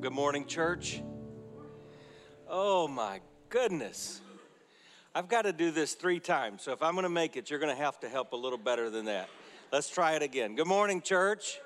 good morning, church. Oh my goodness. I've got to do this three times, so if I'm going to make it, you're going to have to help a little better than that. Let's try it again. Good morning, church.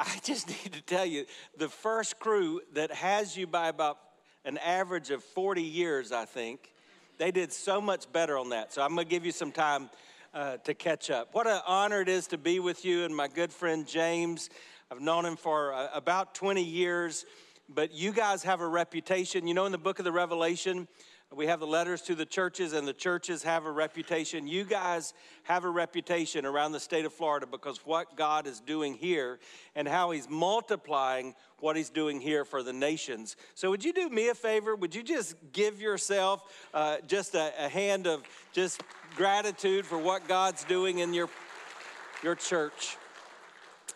I just need to tell you the first crew that has you by about an average of 40 years, I think, they did so much better on that. So I'm going to give you some time uh, to catch up. What an honor it is to be with you and my good friend James. I've known him for uh, about 20 years, but you guys have a reputation. You know, in the book of the Revelation, we have the letters to the churches, and the churches have a reputation. You guys have a reputation around the state of Florida because what God is doing here and how He's multiplying what He's doing here for the nations. So, would you do me a favor? Would you just give yourself uh, just a, a hand of just gratitude for what God's doing in your, your church?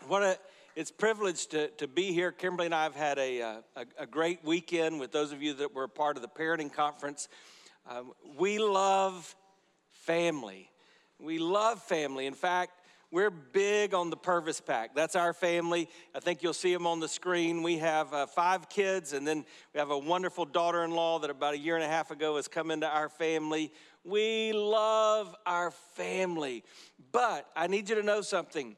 What a it's privilege to, to be here. Kimberly and I have had a, uh, a, a great weekend with those of you that were part of the parenting conference. Um, we love family. We love family. In fact, we're big on the Purvis Pack. That's our family. I think you'll see them on the screen. We have uh, five kids, and then we have a wonderful daughter in law that about a year and a half ago has come into our family. We love our family. But I need you to know something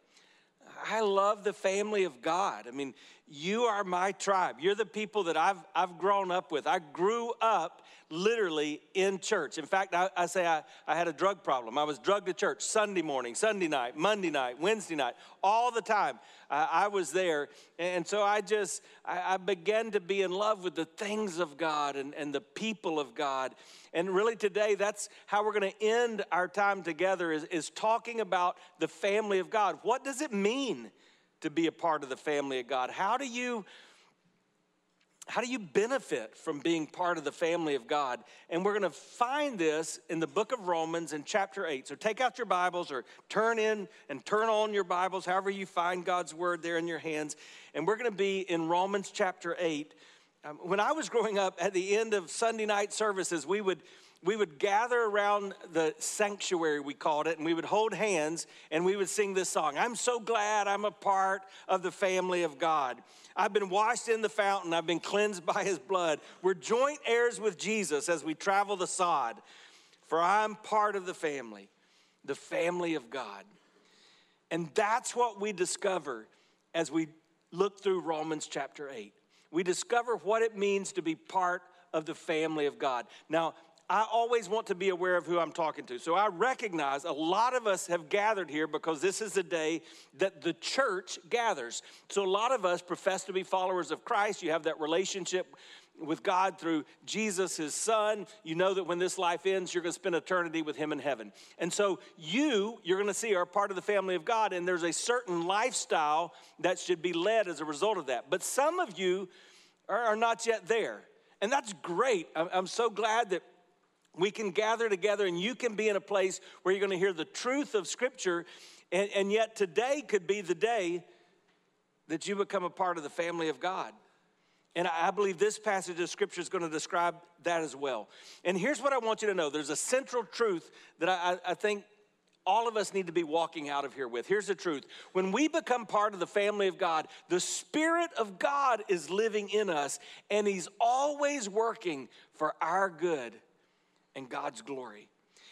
I love the family of God. I mean, you are my tribe. You're the people that I've, I've grown up with. I grew up literally in church. In fact, I, I say I, I had a drug problem. I was drugged to church Sunday morning, Sunday night, Monday night, Wednesday night, all the time. I was there. And so I just, I, I began to be in love with the things of God and, and the people of God. And really today, that's how we're going to end our time together is, is talking about the family of God. What does it mean to be a part of the family of God? How do you how do you benefit from being part of the family of God? And we're going to find this in the book of Romans in chapter 8. So take out your Bibles or turn in and turn on your Bibles, however you find God's word there in your hands. And we're going to be in Romans chapter 8. Um, when I was growing up, at the end of Sunday night services, we would we would gather around the sanctuary, we called it, and we would hold hands and we would sing this song I'm so glad I'm a part of the family of God. I've been washed in the fountain, I've been cleansed by his blood. We're joint heirs with Jesus as we travel the sod, for I'm part of the family, the family of God. And that's what we discover as we look through Romans chapter 8. We discover what it means to be part of the family of God. Now, I always want to be aware of who I'm talking to. So I recognize a lot of us have gathered here because this is the day that the church gathers. So a lot of us profess to be followers of Christ. You have that relationship with God through Jesus, his son. You know that when this life ends, you're going to spend eternity with him in heaven. And so you, you're going to see, are part of the family of God, and there's a certain lifestyle that should be led as a result of that. But some of you are, not yet there. And that's great. I'm so glad that we can gather together and you can be in a place where you're going to hear the truth of Scripture. And, and yet, today could be the day that you become a part of the family of God. And I believe this passage of Scripture is going to describe that as well. And here's what I want you to know there's a central truth that I, I think all of us need to be walking out of here with. Here's the truth when we become part of the family of God, the Spirit of God is living in us, and He's always working for our good and God's glory.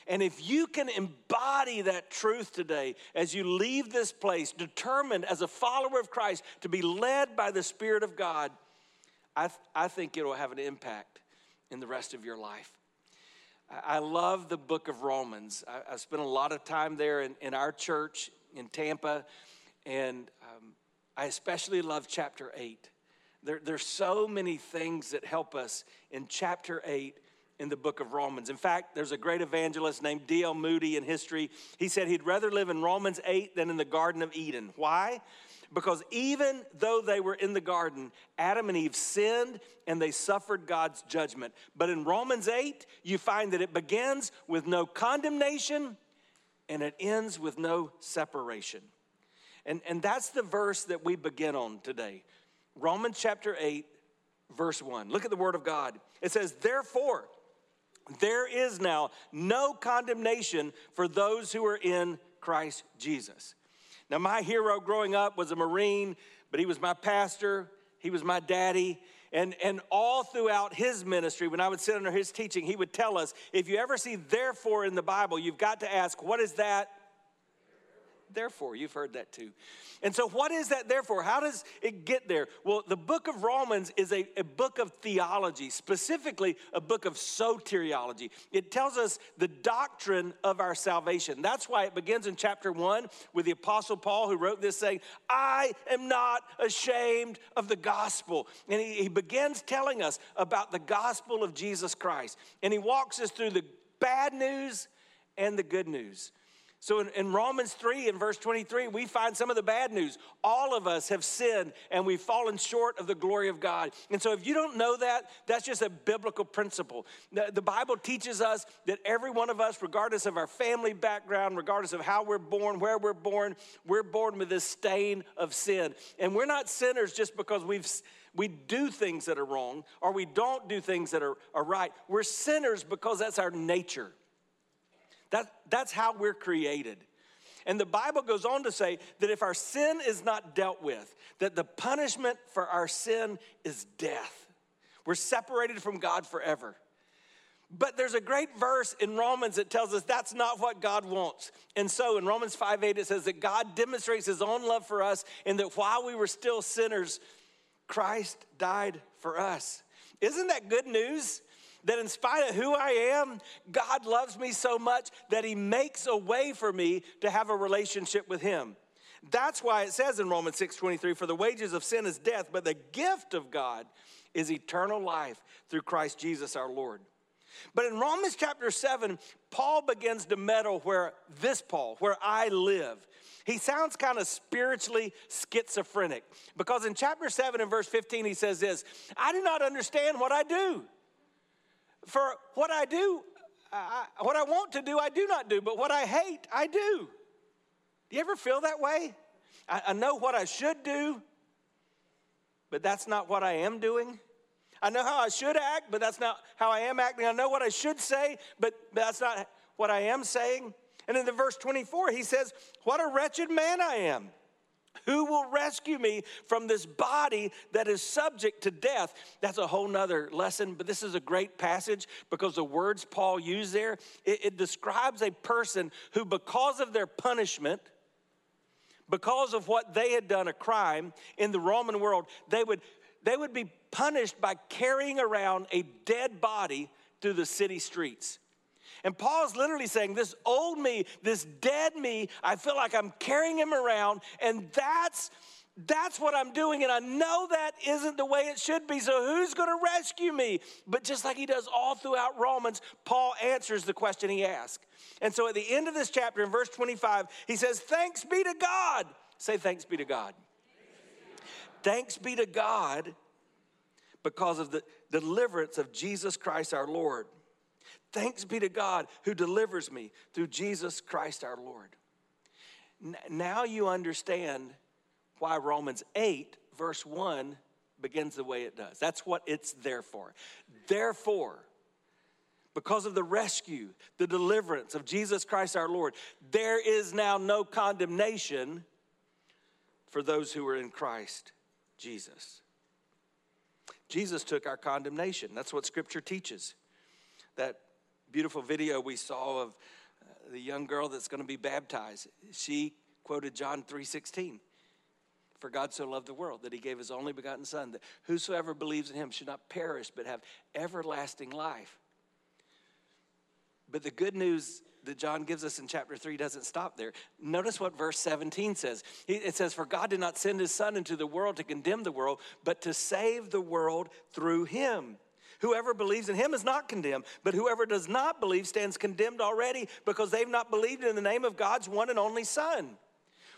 And if you can embody that truth today as you leave this place, determined as a follower of Christ to be led by the Spirit of God, I, th- I think it will have an impact in the rest of your life. I, I love the book of Romans. I, I, spent a lot of time there in, in our church in Tampa, and um, I especially love chapter 8. There, there's so many things that help us in chapter 8 in the book of Romans. In fact, there's a great evangelist named D.L. Moody in history. He said he'd rather live in Romans 8 than in the Garden of Eden. Why? Because even though they were in the garden, Adam and Eve sinned and they suffered God's judgment. But in Romans 8, you find that it begins with no condemnation and it ends with no separation. And, and that's the verse that we begin on today. Romans chapter 8, verse 1. Look at the word of God. It says, Therefore, there is now no condemnation for those who are in Christ Jesus. Now, my hero growing up was a Marine, but he was my pastor. He was my daddy. And, and all throughout his ministry, when I would sit under his teaching, he would tell us if you ever see therefore in the Bible, you've got to ask, what is that? Therefore. You've heard that too. And so, what is that therefore? How does it get there? Well, the book of Romans is a, a book of theology, specifically a book of soteriology. It tells us the doctrine of our salvation. That's why it begins in chapter one with the Apostle Paul, who wrote this saying, I am not ashamed of the gospel. And he, he begins telling us about the gospel of Jesus Christ. And he walks us through the bad news and the good news. So in, in, Romans 3 and verse 23, we find some of the bad news. All of us have sinned and we've fallen short of the glory of God. And so if you don't know that, that's just a biblical principle. The, the Bible teaches us that every one of us, regardless of our family background, regardless of how we're born, where we're born, we're born with this stain of sin. And we're not sinners just because we've we do things that are wrong or we don't do things that are, are right. We're sinners because that's our nature. That, that's how we're created. And the Bible goes on to say that if our sin is not dealt with, that the punishment for our sin is death. We're separated from God forever. But there's a great verse in Romans that tells us that's not what God wants. And so in Romans 5 8, it says that God demonstrates his own love for us, and that while we were still sinners, Christ died for us. Isn't that good news? That in spite of who I am, God loves me so much that He makes a way for me to have a relationship with Him. That's why it says in Romans 6:23 for the wages of sin is death, but the gift of God is eternal life through Christ Jesus our Lord. But in Romans chapter 7, Paul begins to meddle where this Paul, where I live. He sounds kind of spiritually schizophrenic because in chapter 7 and verse 15, he says this I do not understand what I do. For what I do, I, what I want to do, I do not do, but what I hate, I do. Do you ever feel that way? I, I know what I should do, but that's not what I am doing. I know how I should act, but that's not how I am acting. I know what I should say, but that's not what I am saying. And in the verse 24, he says, What a wretched man I am. Who will rescue me from this body that is subject to death? That's a whole nother lesson, but this is a great passage because the words Paul used there, it, it describes a person who, because of their punishment, because of what they had done, a crime in the Roman world, they would, they would be punished by carrying around a dead body through the city streets. And Paul's literally saying, This old me, this dead me, I feel like I'm carrying him around, and that's. That's what I'm doing, and I know that isn't the way it should be. So, who's going to rescue me? But just like he does all throughout Romans, Paul answers the question he asked. And so, at the end of this chapter, in verse 25, he says, Thanks be to God. Say, Thanks be to God. Thanks be to God because of the deliverance of Jesus Christ our Lord. Thanks be to God who delivers me through Jesus Christ our Lord. Now you understand why Romans 8, verse 1, begins the way it does. That's what it's there for. Therefore, because of the rescue, the deliverance of Jesus Christ our Lord, there is now no condemnation for those who are in Christ Jesus. Jesus took our condemnation. That's what Scripture teaches. That beautiful video we saw of uh, the young girl that's going to be baptized. She quoted John 3:16. For God so loved the world that he gave his only begotten son that whosoever believes in him should not perish but have everlasting life. But the good news that John gives us in chapter 3 doesn't stop there. Notice what verse 17 says. It says, For God did not send his Son into the world to condemn the world, but to save the world through him. Whoever believes in him is not condemned, but whoever does not believe stands condemned already because they've not believed in the name of God's one and only Son.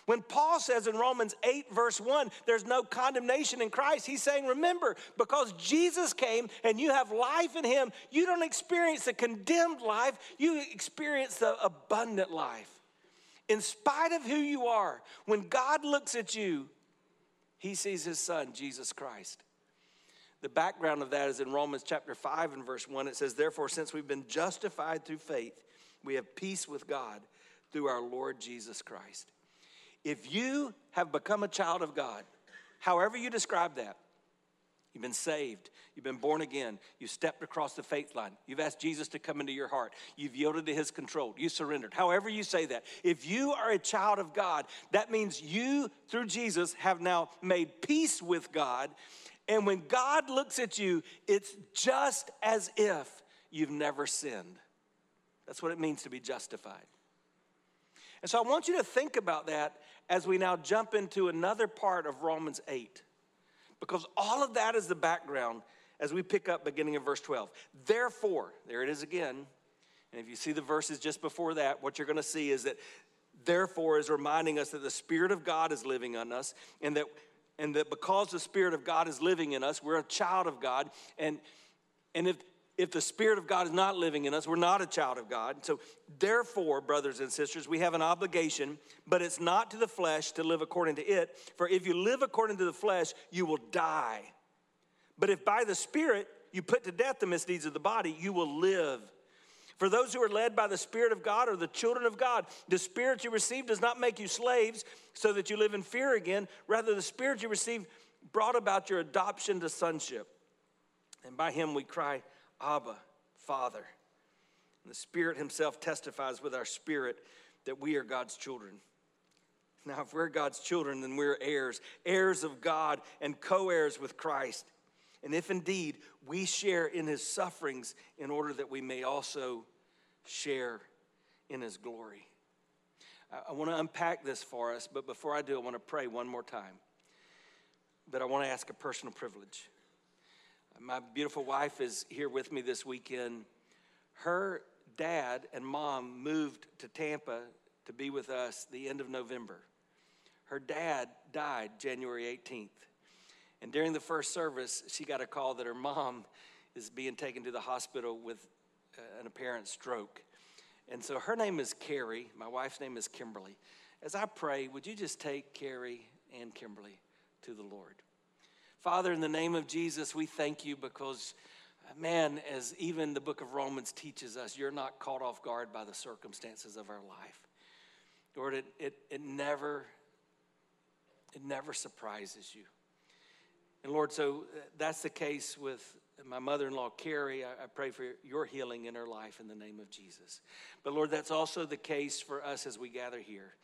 When Paul says in Romans 8, verse 1, there's no condemnation in Christ, he's saying, remember, because Jesus came and you have life in him, you don't experience the condemned life, you experience the abundant life. In spite of who you are, when God looks at you, he sees his son, Jesus Christ. The background of that is in Romans chapter 5 and verse 1. It says, Therefore, since we've been justified through faith, we have peace with God through our Lord Jesus Christ. If you have become a child of God, however you describe that, You've been saved. You've been born again. You stepped across the faith line. You've asked Jesus to come into your heart. You've yielded to his control. You surrendered. However, you say that. If you are a child of God, that means you, through Jesus, have now made peace with God. And when God looks at you, it's just as if you've never sinned. That's what it means to be justified. And so I want you to think about that as we now jump into another part of Romans 8. Because all of that is the background as we pick up beginning of verse 12. Therefore, there it is again. And if you see the verses just before that, what you're going to see is that therefore is reminding us that the Spirit of God is living on us and that and that because the Spirit of God is living in us, we're a child of God. And, and if, if the Spirit of God is not living in us, we're not a child of God. So, therefore, brothers and sisters, we have an obligation, but it's not to the flesh to live according to it. For if you live according to the flesh, you will die. But if by the Spirit you put to death the misdeeds of the body, you will live. For those who are led by the Spirit of God are the children of God. The Spirit you received does not make you slaves so that you live in fear again. Rather, the Spirit you received brought about your adoption to sonship. And by him we cry, Abba, Father. And the Spirit Himself testifies with our spirit that we are God's children. Now, if we're God's children, then we're heirs, heirs of God and co heirs with Christ. And if indeed we share in His sufferings in order that we may also share in His glory. I, want to unpack this for us, but before I do, I want to pray one more time. But I want to ask a personal privilege. My beautiful wife is here with me this weekend. Her dad and mom moved to Tampa to be with us the end of November. Her dad died January 18th. And during the first service, she got a call that her mom is being taken to the hospital with uh, an apparent stroke. And so her name is Carrie. My wife's name is Kimberly. As I pray, would you just take Carrie and Kimberly to the Lord? Father, in the name of Jesus, we thank you because, man, as even the book of Romans teaches us, you're not caught off guard by the circumstances of our life. Lord, it, it, it never, it never surprises you. And Lord, so uh, that's the case with my mother in law, Carrie. I, I pray for your healing in her life in the name of Jesus. But Lord, that's also the case for us as we gather here.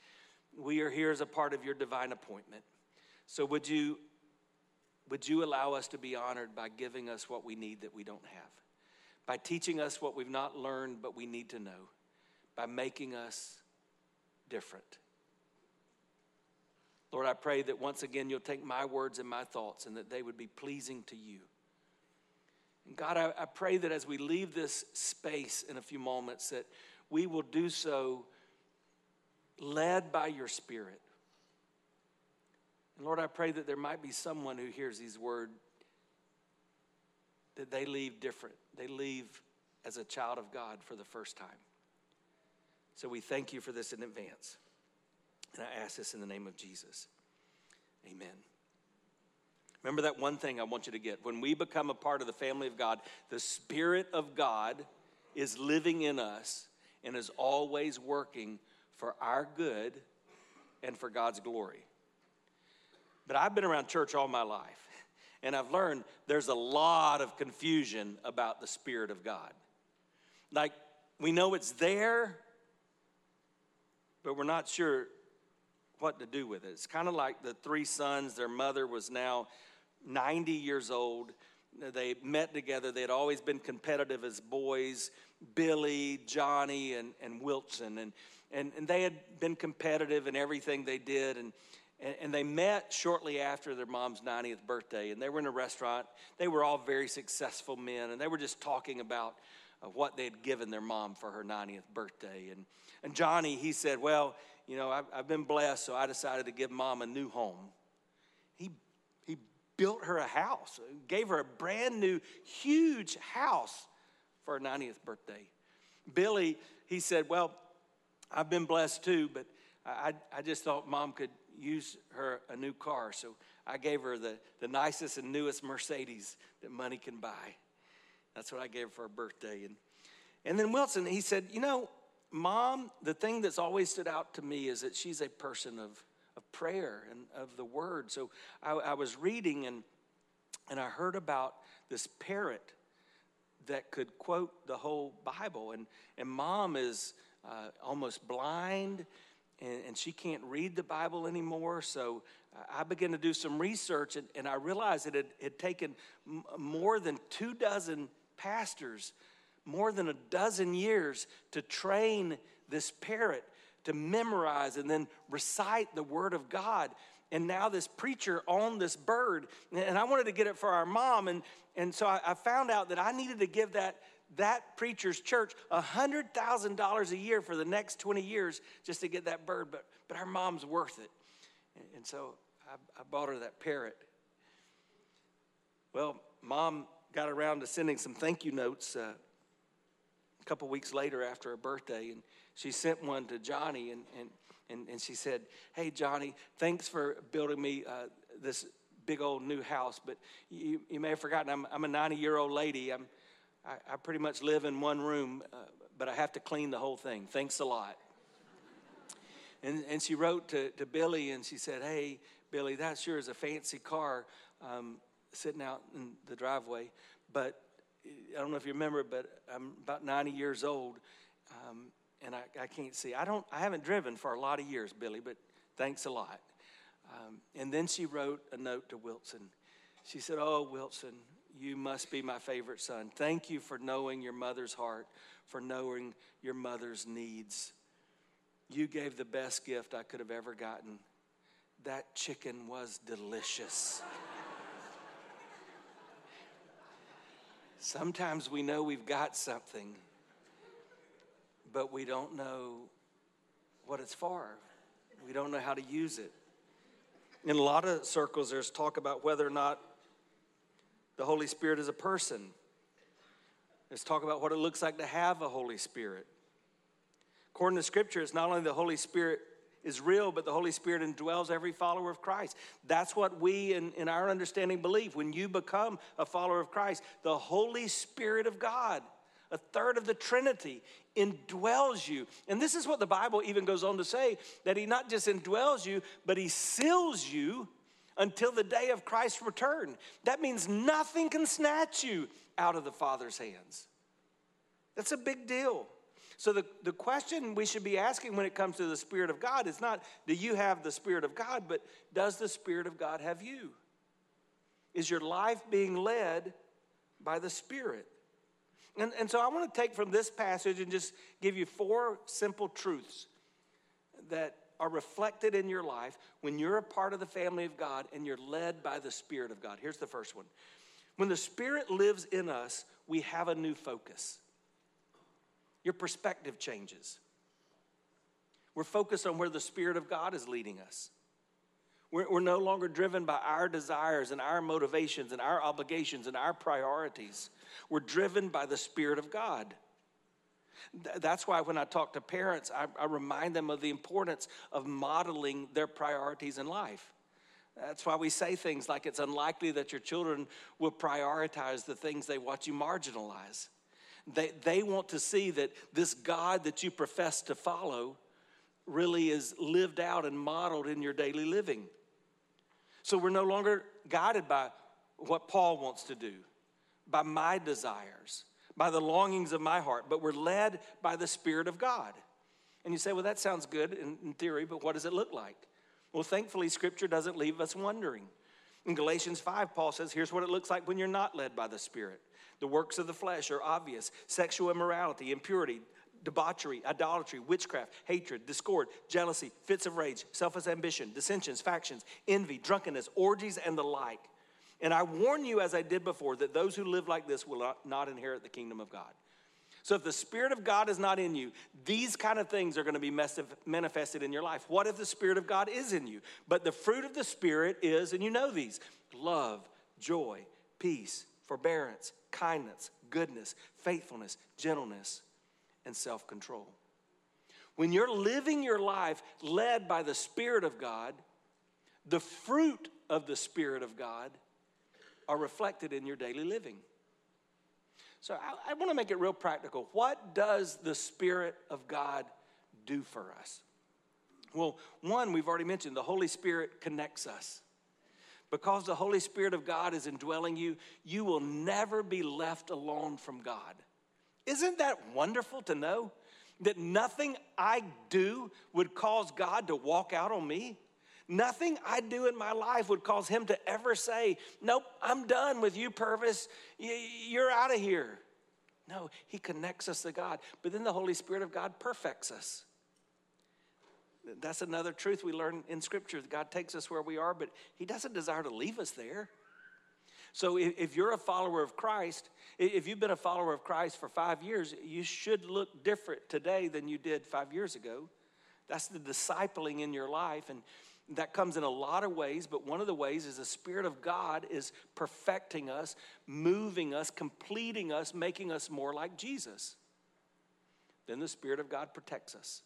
We are here as a part of your divine appointment. So would you would you allow us to be honored by giving us what we need that we don't have? By teaching us what we've not learned but we need to know? By making us different? Lord, I pray that once again you'll take my words and my thoughts and that they would be pleasing to you. And God, I, I pray that as we leave this space in a few moments, that we will do so led by your Spirit. And Lord, I pray that there might be someone who hears these words that they leave different. They leave as a child of God for the first time. So we thank you for this in advance. And I ask this in the name of Jesus. Amen. Remember that one thing I want you to get. When we become a part of the family of God, the Spirit of God is living in us and is always working for our good and for God's glory. But I've been around church all my life, and I've learned there's a lot of confusion about the Spirit of God. Like, we know it's there, but we're not sure what to do with it. It's kind of like the three sons, their mother was now 90 years old. They met together. They had always been competitive as boys Billy, Johnny, and, and Wilson. And, and, and they had been competitive in everything they did. And, and, and they met shortly after their mom's 90th birthday, and they were in a restaurant. They were all very successful men, and they were just talking about uh, what they'd given their mom for her 90th birthday. And, and Johnny, he said, Well, you know, I've, I've been blessed, so I decided to give mom a new home. He, he built her a house, gave her a brand new, huge house for her 90th birthday. Billy, he said, Well, I've been blessed too, but I, I just thought mom could use her a new car. So I gave her the, the nicest and newest Mercedes that money can buy. That's what I gave her for her birthday. And, and then Wilson, he said, You know, mom, the thing that's always stood out to me is that she's a person of, of prayer and of the word. So I, I was reading and and I heard about this parrot that could quote the whole Bible. And, and mom is uh, almost blind and, and, she can't read the Bible anymore. So I began to do some research and, and I realized it had taken m- more than two dozen pastors, more than a dozen years to train this parrot to memorize and then recite the Word of God. And now this preacher owned this bird and i wanted to get it for our mom and, and so I, I found out that i needed to give that that preacher's church $100000 a year for the next 20 years just to get that bird but, but our mom's worth it. And, so I, I bought her that parrot. Well mom got around to sending some thank you notes uh, a couple weeks later after her birthday and she sent one to johnny and, and and, and she said, Hey, Johnny, thanks for building me uh, this big old new house, but you, you may have forgotten I'm, I'm a 90 year old lady. I'm, I, I, pretty much live in one room, uh, but I have to clean the whole thing. Thanks a lot. And, and she wrote to, to Billy and she said, Hey, Billy, that sure is a fancy car um, sitting out in the driveway. But I don't know if you remember, but I'm about 90 years old. Um, and I, I can't see. I don't. I haven't driven for a lot of years, Billy, but thanks a lot. Um, and then she wrote a note to Wilson. She said, "Oh, Wilson, you must be my favorite son. Thank you for knowing your mother's heart, for knowing your mother's needs. You gave the best gift I could have ever gotten. That chicken was delicious." Sometimes we know we've got something but we don't know what it's for. We don't know how to use it. In a lot of circles, there's talk about whether or not the Holy Spirit is a person. There's talk about what it looks like to have a Holy Spirit. According to Scripture, it's not only the Holy Spirit is real, but the Holy Spirit indwells every follower of Christ. That's what we, in, in our understanding, believe. When you become a follower of Christ, the Holy Spirit of God a third of the Trinity, indwells you. And this is what the Bible even goes on to say that He not just indwells you, but He seals you until the day of Christ's return. That means nothing can snatch you out of the Father's hands. That's a big deal. So, the, the question we should be asking when it comes to the Spirit of God is not, do you have the Spirit of God, but does the Spirit of God have you? Is your life being led by the Spirit? And, and so I want to take from this passage and just give you four simple truths that are reflected in your life when you're a part of the family of God and you're led by the Spirit of God. Here's the first one When the Spirit lives in us, we have a new focus. Your perspective changes. We're focused on where the Spirit of God is leading us. We're, we're no longer driven by our desires and our motivations and our obligations and our priorities. We're driven by the Spirit of God. That's why when I talk to parents, I, I, remind them of the importance of modeling their priorities in life. That's why we say things like it's unlikely that your children will prioritize the things they watch you marginalize. They, they want to see that this God that you profess to follow really is lived out and modeled in your daily living. So we're no longer guided by what Paul wants to do by my desires, by the longings of my heart, but we're led by the Spirit of God. And you say, well, that sounds good in, in theory, but what does it look like? Well, thankfully, Scripture doesn't leave us wondering. In Galatians 5, Paul says, here's what it looks like when you're not led by the Spirit. The works of the flesh are obvious sexual immorality, impurity, debauchery, idolatry, witchcraft, hatred, discord, jealousy, fits of rage, selfish ambition, dissensions, factions, envy, drunkenness, orgies, and the like. And I warn you, as I did before, that those who live like this will not, not inherit the kingdom of God. So if the Spirit of God is not in you, these kind of things are going to be manifested in your life. What if the Spirit of God is in you? But the fruit of the Spirit is, and you know these love, joy, peace, forbearance, kindness, goodness, faithfulness, gentleness, and self control. When you're living your life led by the Spirit of God, the fruit of the Spirit of God are reflected in your daily living. So I, I want to make it real practical. What does the Spirit of God do for us? Well, one, we've already mentioned the Holy Spirit connects us. because the Holy Spirit of God is indwelling you, you will never be left alone from God. Isn't that wonderful to know? That nothing I do would cause God to walk out on me. Nothing I do in my life would cause him to ever say, Nope, I'm done with you, Purvis. You're out of here. No, he connects us to God. But then the Holy Spirit of God perfects us. That's another truth we learn in Scripture. God takes us where we are, but he doesn't desire to leave us there. So if you're a follower of Christ, if you've been a follower of Christ for five years, you should look different today than you did five years ago. That's the discipling in your life. And that comes in a lot of ways, but one of the ways is the Spirit of God is perfecting us, moving us, completing us, making us more like Jesus. Then the Spirit of God protects us.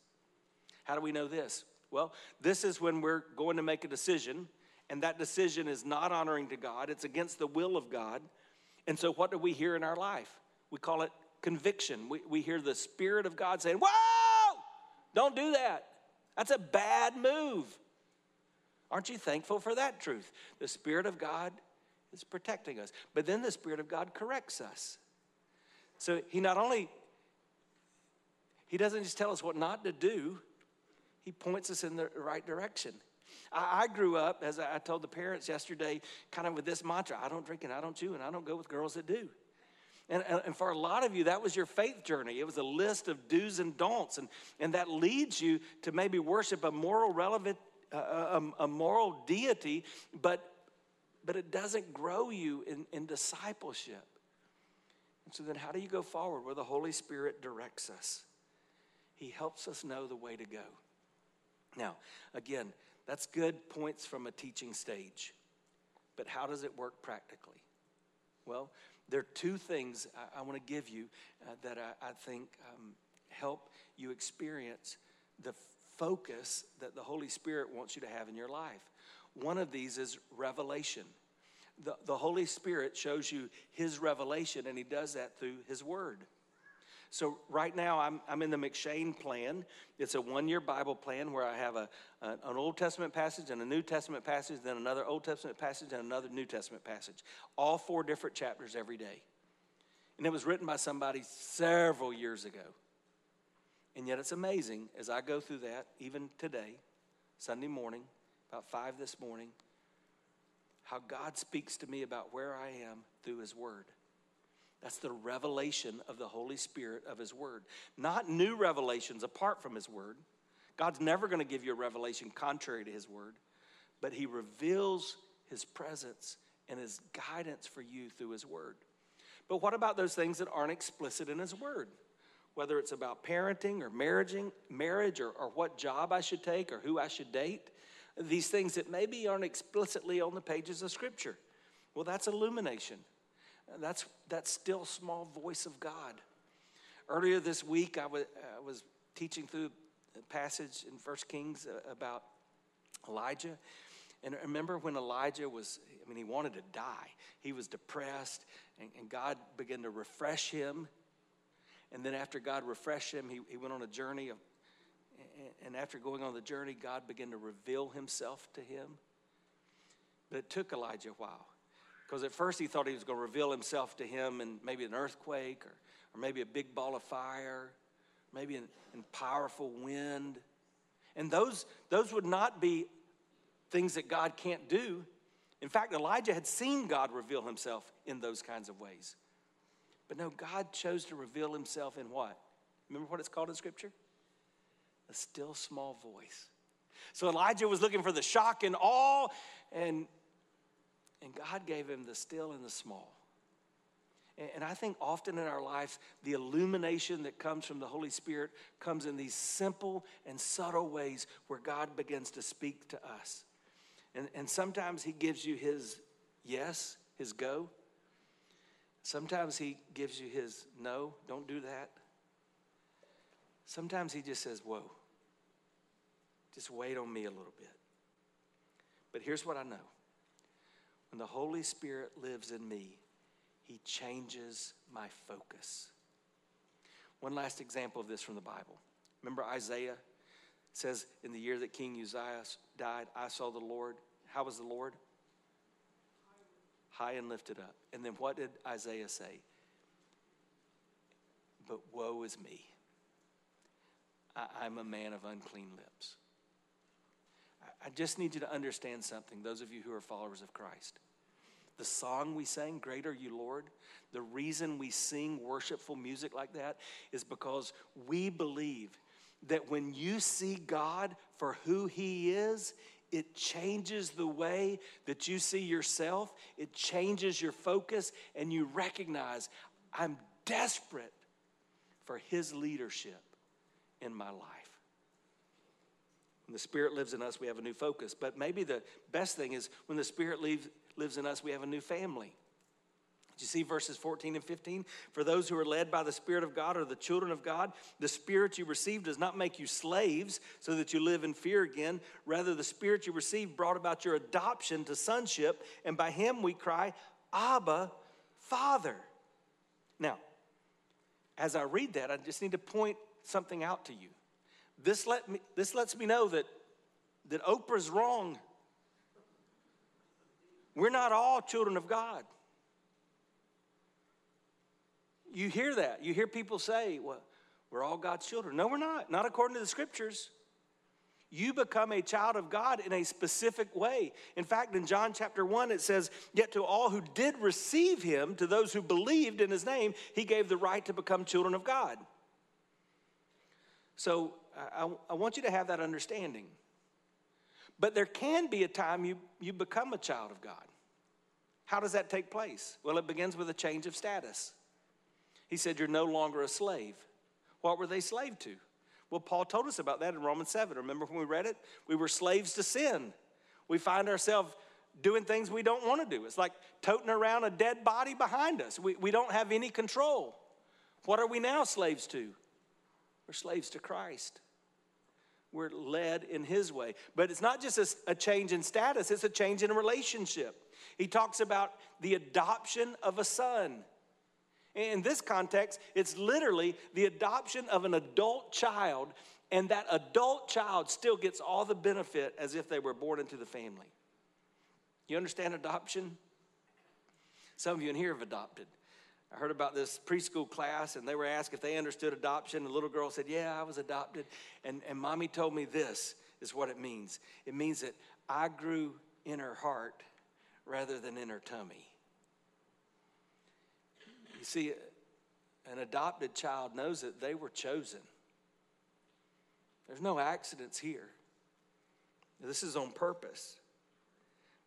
How do we know this? Well, this is when we're going to make a decision, and that decision is not honoring to God, it's against the will of God. And so, what do we hear in our life? We call it conviction. We, we hear the Spirit of God saying, Whoa, don't do that. That's a bad move. Aren't you thankful for that truth? The Spirit of God is protecting us, but then the Spirit of God corrects us. So he not only he doesn't just tell us what not to do, he points us in the right direction. I, I grew up, as I told the parents yesterday, kind of with this mantra I don't drink and I don't chew and I don't go with girls that do. And, and, for a lot of you, that was your faith journey. It was a list of do's and don'ts. And, and that leads you to maybe worship a moral relevant a, a moral deity, but, but it doesn't grow you in, in discipleship. And so then, how do you go forward? Where the Holy Spirit directs us, He helps us know the way to go. Now, again, that's good points from a teaching stage, but how does it work practically? Well, there are two things I, I want to give you uh, that I, I think um, help you experience the focus that the Holy Spirit wants you to have in your life. One of these is revelation. The, the Holy Spirit shows you His revelation, and He does that through His Word. So, right now, I'm, I'm in the M'Cheyne plan. It's a one year Bible plan where I have a, an Old Testament passage and a New Testament passage, then another Old Testament passage and another New Testament passage. All four different chapters every day. And it was written by somebody several years ago. And yet it's amazing as I go through that, even today, Sunday morning, about five this morning, how God speaks to me about where I am through His Word. That's the revelation of the Holy Spirit of His Word. Not new revelations apart from His Word. God's never going to give you a revelation contrary to His Word, but He reveals His presence and His guidance for you through His Word. But what about those things that aren't explicit in His Word? Whether it's about parenting or marrying, marriage or, or what job I should take or who I should date, these things that maybe aren't explicitly on the pages of Scripture. Well, that's illumination. That's that still small voice of God. Earlier this week, I was teaching through a passage in First Kings uh, about Elijah. And remember when Elijah was, I mean, he wanted to die. He was depressed, and, and God began to refresh him and then after God refreshed him, he, he went on a journey. Of, and after going on the journey, God began to reveal himself to him. But it took Elijah a while. Because at first he thought he was going to reveal himself to him in maybe an earthquake or, or maybe a big ball of fire, maybe in, in powerful wind. And those, those would not be things that God can't do. In fact, Elijah had seen God reveal himself in those kinds of ways. But no, God chose to reveal himself in what? Remember what it's called in Scripture? A still small voice. So Elijah was looking for the shock and awe, and, and God gave him the still and the small. And, and I think often in our lives, the illumination that comes from the Holy Spirit comes in these simple and subtle ways where God begins to speak to us. And, and sometimes He gives you His yes, His go. Sometimes He gives you His no, don't do that. Sometimes He just says, whoa, just wait on me a little bit. But here's what I know when the Holy Spirit lives in me, He changes my focus. One last example of this from the Bible. Remember Isaiah says, In the year that King Uzziah died, I saw the Lord. How was the Lord? High and lifted up. And then what did Isaiah say? But woe is me. I, am a man of unclean lips. I, I just need you to understand something, those of you who are followers of Christ. The song we sang, Great Are You, Lord, the reason we sing worshipful music like that is because we believe that when you see God for who He is, it changes the way that you see yourself, it changes your focus, and you recognize I'm desperate for His leadership in my life. When the Spirit lives in us, we have a new focus. But maybe the best thing is when the Spirit lives in us, we have a new family. You see verses 14 and 15? For those who are led by the Spirit of God are the children of God. The Spirit you received does not make you slaves so that you live in fear again. Rather, the Spirit you received brought about your adoption to sonship, and by Him we cry, Abba, Father. Now, as I read that, I just need to point something out to you. This, let me, this lets me know that, that Oprah's wrong. We're not all children of God. You hear that. You hear people say, well, we're all God's children. No, we're not. Not according to the scriptures. You become a child of God in a specific way. In fact, in John chapter 1, it says, Yet to all who did receive him, to those who believed in his name, he gave the right to become children of God. So I, I want you to have that understanding. But there can be a time you, you become a child of God. How does that take place? Well, it begins with a change of status. He said, You're no longer a slave. What were they slave to? Well, Paul told us about that in Romans 7. Remember when we read it? We were slaves to sin. We find ourselves doing things we don't want to do. It's like toting around a dead body behind us. We, we don't have any control. What are we now slaves to? We're slaves to Christ. We're led in His way. But it's not just a, a change in status, it's a change in relationship. He talks about the adoption of a son. In this context, it's literally the adoption of an adult child, and that adult child still gets all the benefit as if they were born into the family. You understand adoption? Some of you in here have adopted. I heard about this preschool class, and they were asked if they understood adoption. The little girl said, Yeah, I was adopted. And, and mommy told me this is what it means it means that I grew in her heart rather than in her tummy. See, an adopted child knows that they were chosen. There's no accidents here. This is on purpose.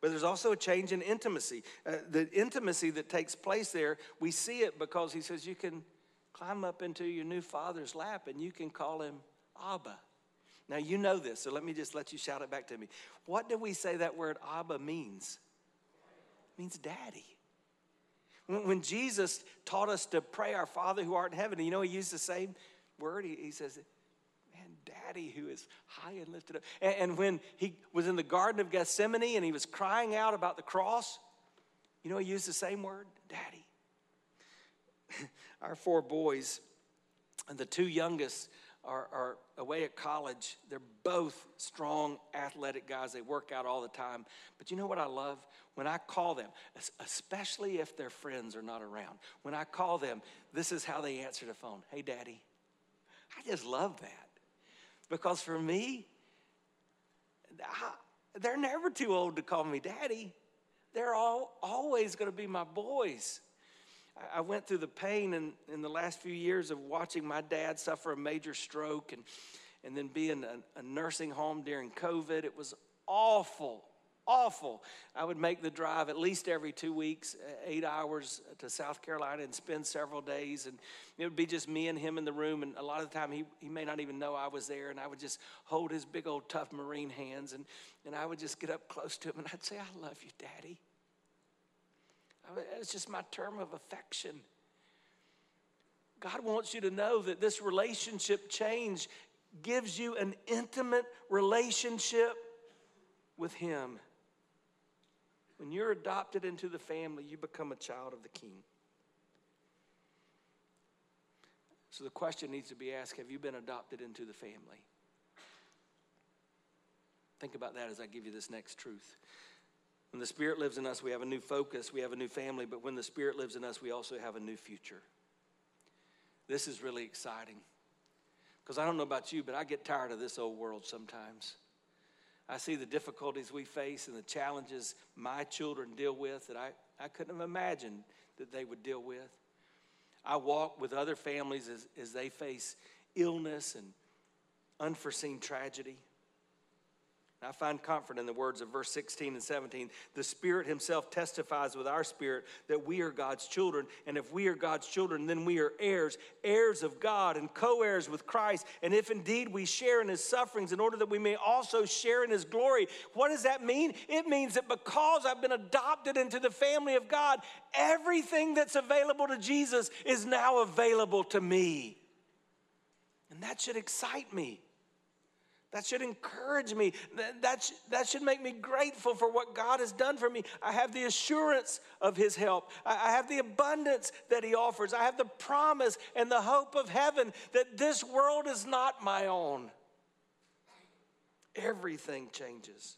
But there's also a change in intimacy. Uh, the intimacy that takes place there, we see it because he says you can climb up into your new father's lap and you can call him Abba. Now, you know this, so let me just let you shout it back to me. What do we say that word Abba means? It means daddy. When Jesus taught us to pray, Our Father who art in heaven, you know, he used the same word. He, he says, Man, Daddy who is high and lifted up. And, and when he was in the Garden of Gethsemane and he was crying out about the cross, you know, he used the same word, Daddy. Our four boys, and the two youngest, are, are away at college. They're both strong, athletic guys. They work out all the time. But you know what I love? When I call them, especially if their friends are not around, when I call them, this is how they answer the phone Hey, daddy. I just love that. Because for me, I, they're never too old to call me daddy. They're all always going to be my boys. I went through the pain in, in the last few years of watching my dad suffer a major stroke and, and then be in a, a nursing home during COVID. It was awful, awful. I would make the drive at least every two weeks, uh, eight hours to South Carolina and spend several days. And it would be just me and him in the room. And a lot of the time, he, he may not even know I was there. And I would just hold his big old tough Marine hands. And, and I would just get up close to him and I'd say, I love you, Daddy. It's just my term of affection. God wants you to know that this relationship change gives you an intimate relationship with Him. When you're adopted into the family, you become a child of the King. So the question needs to be asked Have you been adopted into the family? Think about that as I give you this next truth. When the Spirit lives in us, we have a new focus, we have a new family, but when the Spirit lives in us, we also have a new future. This is really exciting. Because I don't know about you, but I get tired of this old world sometimes. I see the difficulties we face and the challenges my children deal with that I, I couldn't have imagined that they would deal with. I walk with other families as, as they face illness and unforeseen tragedy. I find comfort in the words of verse 16 and 17. The Spirit Himself testifies with our spirit that we are God's children. And if we are God's children, then we are heirs, heirs of God and co heirs with Christ. And if indeed we share in His sufferings, in order that we may also share in His glory. What does that mean? It means that because I've been adopted into the family of God, everything that's available to Jesus is now available to me. And that should excite me. That should encourage me. That, that, that should make me grateful for what God has done for me. I have the assurance of His help. I, I have the abundance that He offers. I have the promise and the hope of heaven that this world is not my own. Everything changes.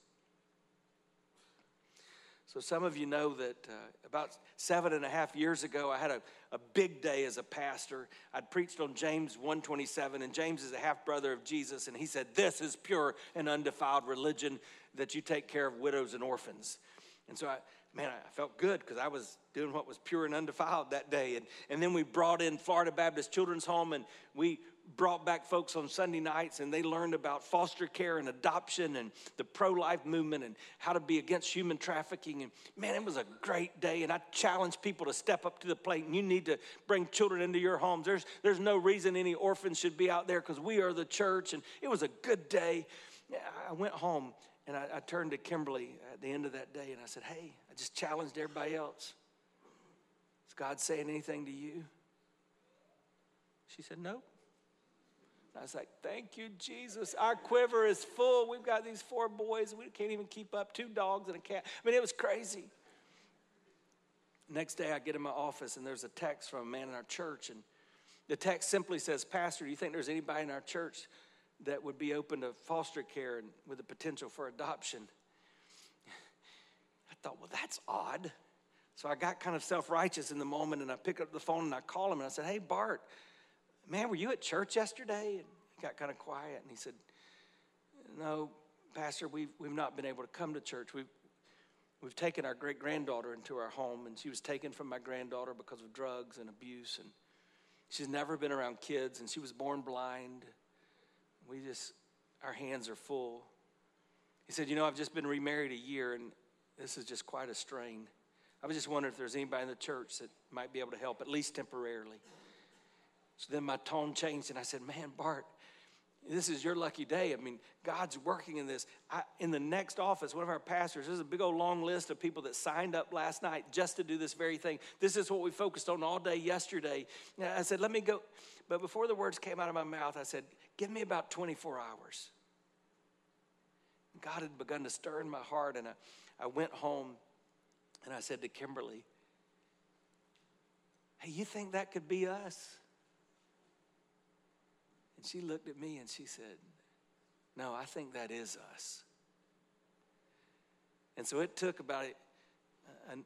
So, some of you know that uh, about seven and a half years ago, I had a, a big day as a pastor. I'd preached on James 127, and James is a half brother of Jesus, and he said, This is pure and undefiled religion that you take care of widows and orphans. And so I, man, I felt good because I was doing what was pure and undefiled that day. And, and then we brought in Florida Baptist Children's Home and we brought back folks on Sunday nights and they learned about foster care and adoption and the pro life movement and how to be against human trafficking. And man, it was a great day. And I challenge people to step up to the plate and you need to bring children into your homes. There's, there's no reason any orphans should be out there because we are the church. And it was a good day. I went home and I, I turned to Kimberly at the end of that day and I said, Hey, I just challenged everybody else. Is God saying anything to you? She said, No. I was like, Thank you, Jesus. Our quiver is full. We've got these four boys. We can't even keep up two dogs and a cat. I mean, it was crazy. Next day, I get in my office and there's a text from a man in our church. And the text simply says, Pastor, do you think there's anybody in our church that would be open to foster care and with the potential for adoption? I thought, well, that's odd. So I got kind of self righteous in the moment and I pick up the phone and I call him and I said, Hey, Bart, man, were you at church yesterday? And he got kind of quiet and he said, No, Pastor, we've, we've not been able to come to church. We've, we've taken our great granddaughter into our home and she was taken from my granddaughter because of drugs and abuse. And she's never been around kids and she was born blind. We just, our hands are full. He said, You know, I've just been remarried a year and this is just quite a strain. I was just wondering if there's anybody in the church that might be able to help, at least temporarily. So then my tone changed and I said, Man, Bart, this is your lucky day. I mean, God's working in this. I, in the next office, one of our pastors, there's a big old long list of people that signed up last night just to do this very thing. This is what we focused on all day yesterday. I said, let me go. But before the words came out of my mouth, I said, give me about 24 hours. God had begun to stir in my heart, and I, I went home and I said to Kimberly, Hey, you think that could be us? And she looked at me and she said, No, I think that is us. And so it took about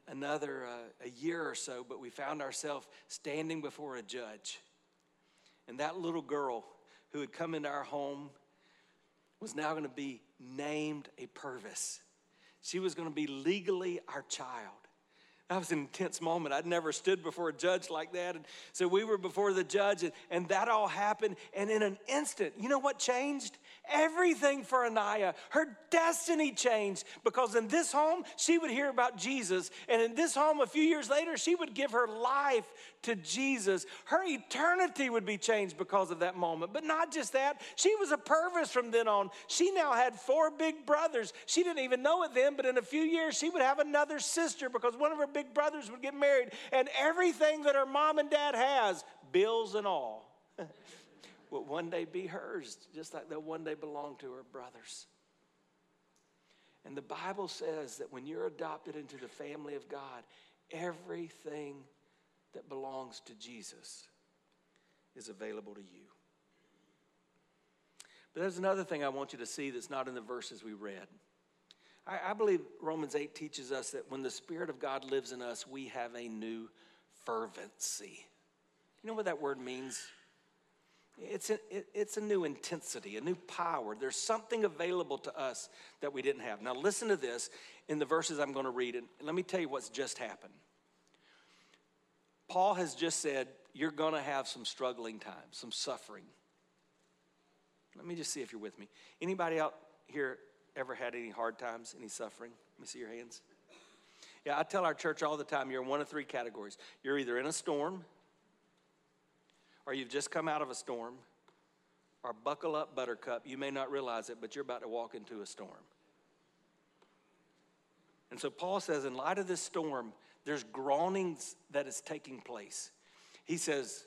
another uh, a year or so, but we found ourselves standing before a judge. And that little girl who had come into our home was now going to be named a Purvis. She was going to be legally our child. That was an intense moment. I'd never stood before a judge like that. And so we were before the judge, and, and that all happened. And in an instant, you know what changed? Everything for Anaya. Her destiny changed because in this home, she would hear about Jesus. And in this home, a few years later, she would give her life to Jesus. Her eternity would be changed because of that moment. But not just that, she was a Purvis from then on. She now had four big brothers. She didn't even know it then, but in a few years, she would have another sister because one of her big brothers would get married. And everything that her mom and dad has, bills and all, will one day be hers, just like they'll one day belong to her brothers. And the Bible says that when you're adopted into the family of God, everything that belongs to Jesus is available to you. But there's another thing I want you to see that's not in the verses we read. I, I believe Romans 8 teaches us that when the Spirit of God lives in us, we have a new fervency. You know what that word means? It's a, it, it's a new intensity, a new power. There's something available to us that we didn't have. Now, listen to this in the verses I'm going to read, and let me tell you what's just happened. Paul has just said, You're going to have some struggling times, some suffering. Let me just see if you're with me. Anybody out here ever had any hard times, any suffering? Let me see your hands. Yeah, I tell our church all the time you're in one of three categories. You're either in a storm, or you've just come out of a storm, or buckle up, buttercup. You may not realize it, but you're about to walk into a storm. And so Paul says, in light of this storm, there's groanings that is taking place. He says,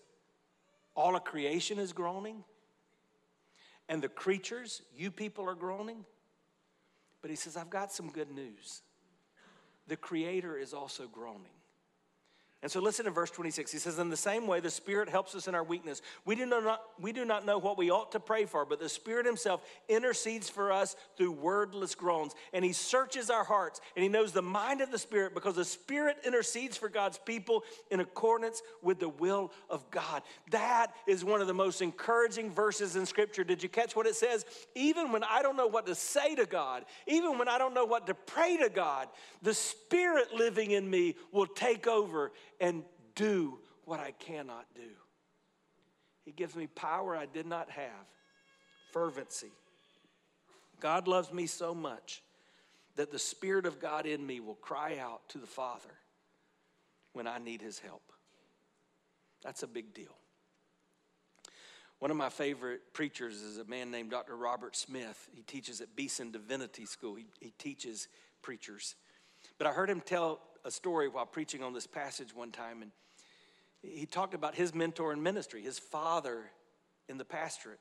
all of creation is groaning, and the creatures, you people are groaning. But he says, I've got some good news. The Creator is also groaning. And so listen to verse 26. He says, In the same way, the Spirit helps us in our weakness. We do, not, we do not know what we ought to pray for, but the Spirit Himself intercedes for us through wordless groans. And He searches our hearts, and He knows the mind of the Spirit because the Spirit intercedes for God's people in accordance with the will of God. That is one of the most encouraging verses in Scripture. Did you catch what it says? Even when I don't know what to say to God, even when I don't know what to pray to God, the Spirit living in me will take over and do what I cannot do. He gives me power I did not have, fervency. God loves me so much that the Spirit of God in me will cry out to the Father when I need His help. That's a big deal. One of my favorite preachers is a man named Dr. Robert Smith. He teaches at Beeson Divinity School, he, he teaches preachers. But I heard him tell a story while preaching on this passage one time, and he talked about his mentor in ministry, his father in the pastorate,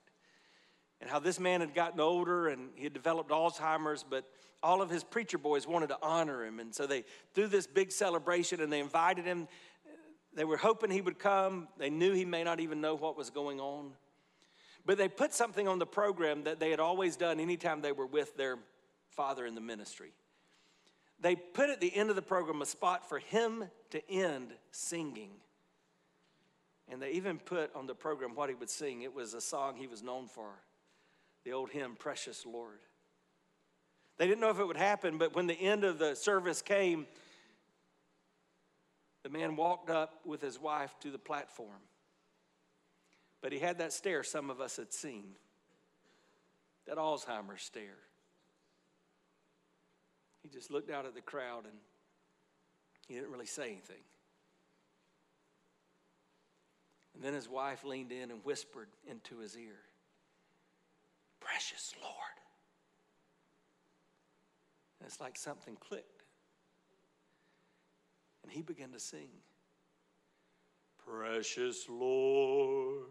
and how this man had gotten older and he had developed Alzheimer's, but all of his preacher boys wanted to honor him. And so they threw this big celebration and they invited him. They were hoping he would come. They knew he may not even know what was going on. But they put something on the program that they had always done anytime they were with their father in the ministry they put at the end of the program a spot for him to end singing. And they even put on the program what he would sing. It was a song he was known for the old hymn, Precious Lord. They didn't know if it would happen, but when the end of the service came, the man walked up with his wife to the platform. But he had that stare some of us had seen that Alzheimer's stare. He just looked out at the crowd and he didn't really say anything. And then his wife leaned in and whispered into his ear, Precious Lord. And it's like something clicked. And he began to sing, Precious Lord.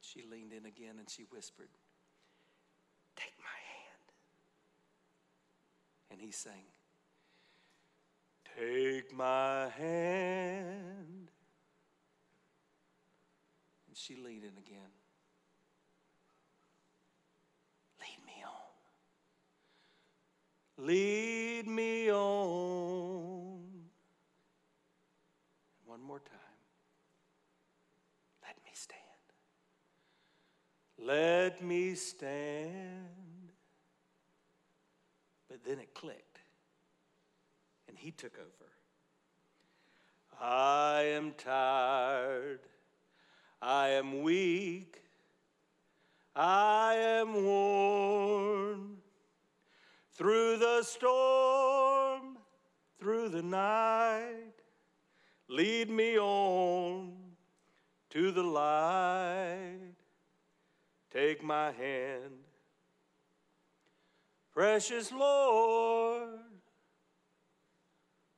She leaned in again and she whispered, and he sang, Take my hand. And she leaned in again. Lead me on. Lead me on. One more time. Let me stand. Let me stand. But then it clicked, and he took over. I am tired. I am weak. I am worn through the storm, through the night. Lead me on to the light. Take my hand Precious Lord,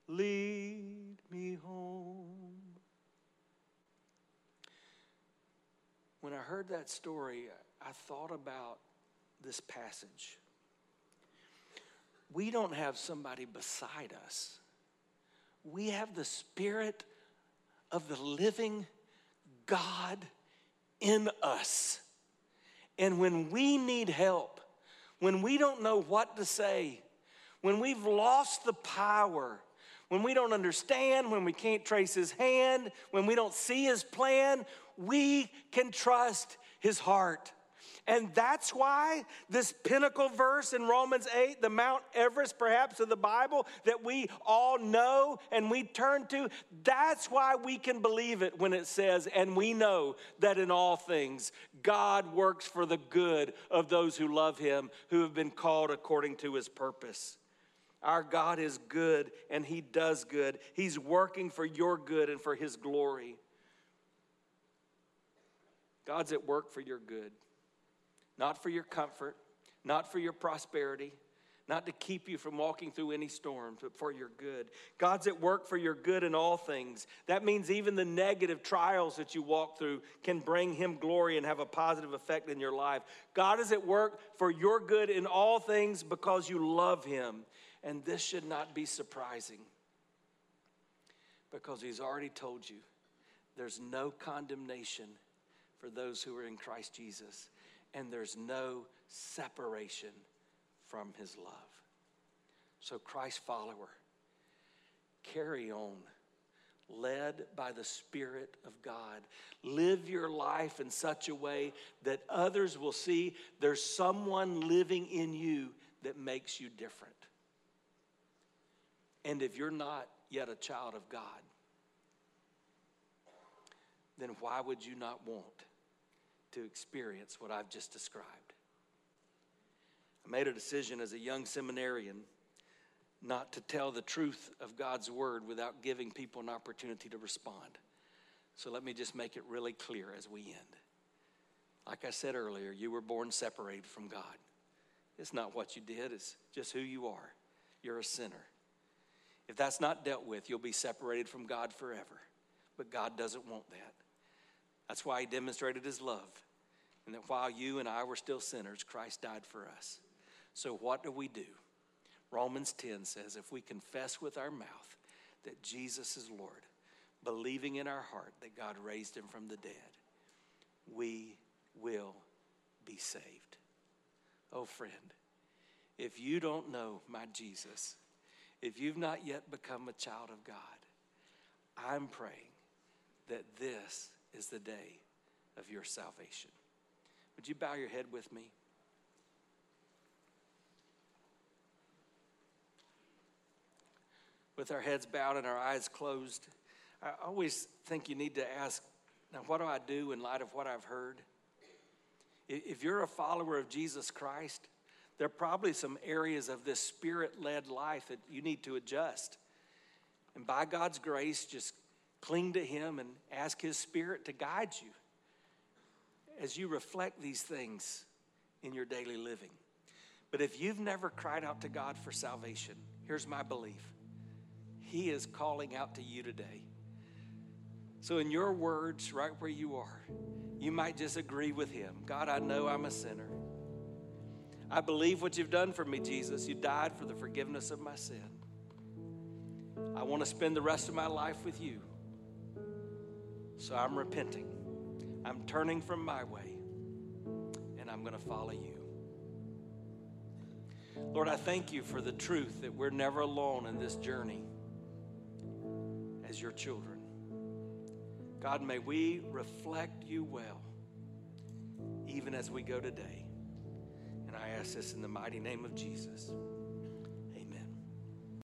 lead me home. When I heard that story, I thought about this passage. We don't have somebody beside us, we have the Spirit of the living God in us. And when we need help, when we don't know what to say, when we've lost the power, when we don't understand, when we can't trace his hand, when we don't see his plan, we can trust his heart. And that's why this pinnacle verse in Romans 8, the Mount Everest perhaps of the Bible that we all know and we turn to, that's why we can believe it when it says, and we know that in all things God works for the good of those who love him, who have been called according to his purpose. Our God is good and he does good. He's working for your good and for his glory. God's at work for your good not for your comfort, not for your prosperity, not to keep you from walking through any storms, but for your good. God's at work for your good in all things. That means even the negative trials that you walk through can bring Him glory and have a positive effect in your life. God is at work for your good in all things because you love Him. And this should not be surprising because He's already told you there's no condemnation for those who are in Christ Jesus and there's no separation from his love. So, Christ follower, carry on, led by the Spirit of God. Live your life in such a way that others will see there's someone living in you that makes you different. And if you're not yet a child of God, then why would you not want to experience what I've just described. I made a decision as a young seminarian not to tell the truth of God's word without giving people an opportunity to respond. So let me just make it really clear as we end. Like I said earlier, you were born separated from God. It's not what you did, it's just who you are. You're a sinner. If that's not dealt with, you'll be separated from God forever. But God doesn't want that. That's why He demonstrated His love and that while you and I were still sinners, Christ died for us. So, what do we do? Romans 10 says, if we confess with our mouth that Jesus is Lord, believing in our heart that God raised him from the dead, we will be saved. Oh, friend, if you don't know my Jesus, if you've not yet become a child of God, I'm praying that this is the day of your salvation. Would you bow your head with me? With our heads bowed and our eyes closed, I always think you need to ask now, what do I do in light of what I've heard? If you're a follower of Jesus Christ, there are probably some areas of this spirit led life that you need to adjust. And by God's grace, just cling to Him and ask His Spirit to guide you as you reflect these things in your daily living. But if you've never cried out to God for salvation, here's my belief He is calling out to you today. So, in your words, right where you are, you might just agree with Him God, I know I'm a sinner. I believe what you've done for me, Jesus. You died for the forgiveness of my sin. I want to spend the rest of my life with you. So I'm repenting. I'm turning from my way and I'm going to follow you. Lord, I thank you for the truth that we're never alone in this journey as your children. God, may we reflect you well even as we go today. And I ask this in the mighty name of Jesus.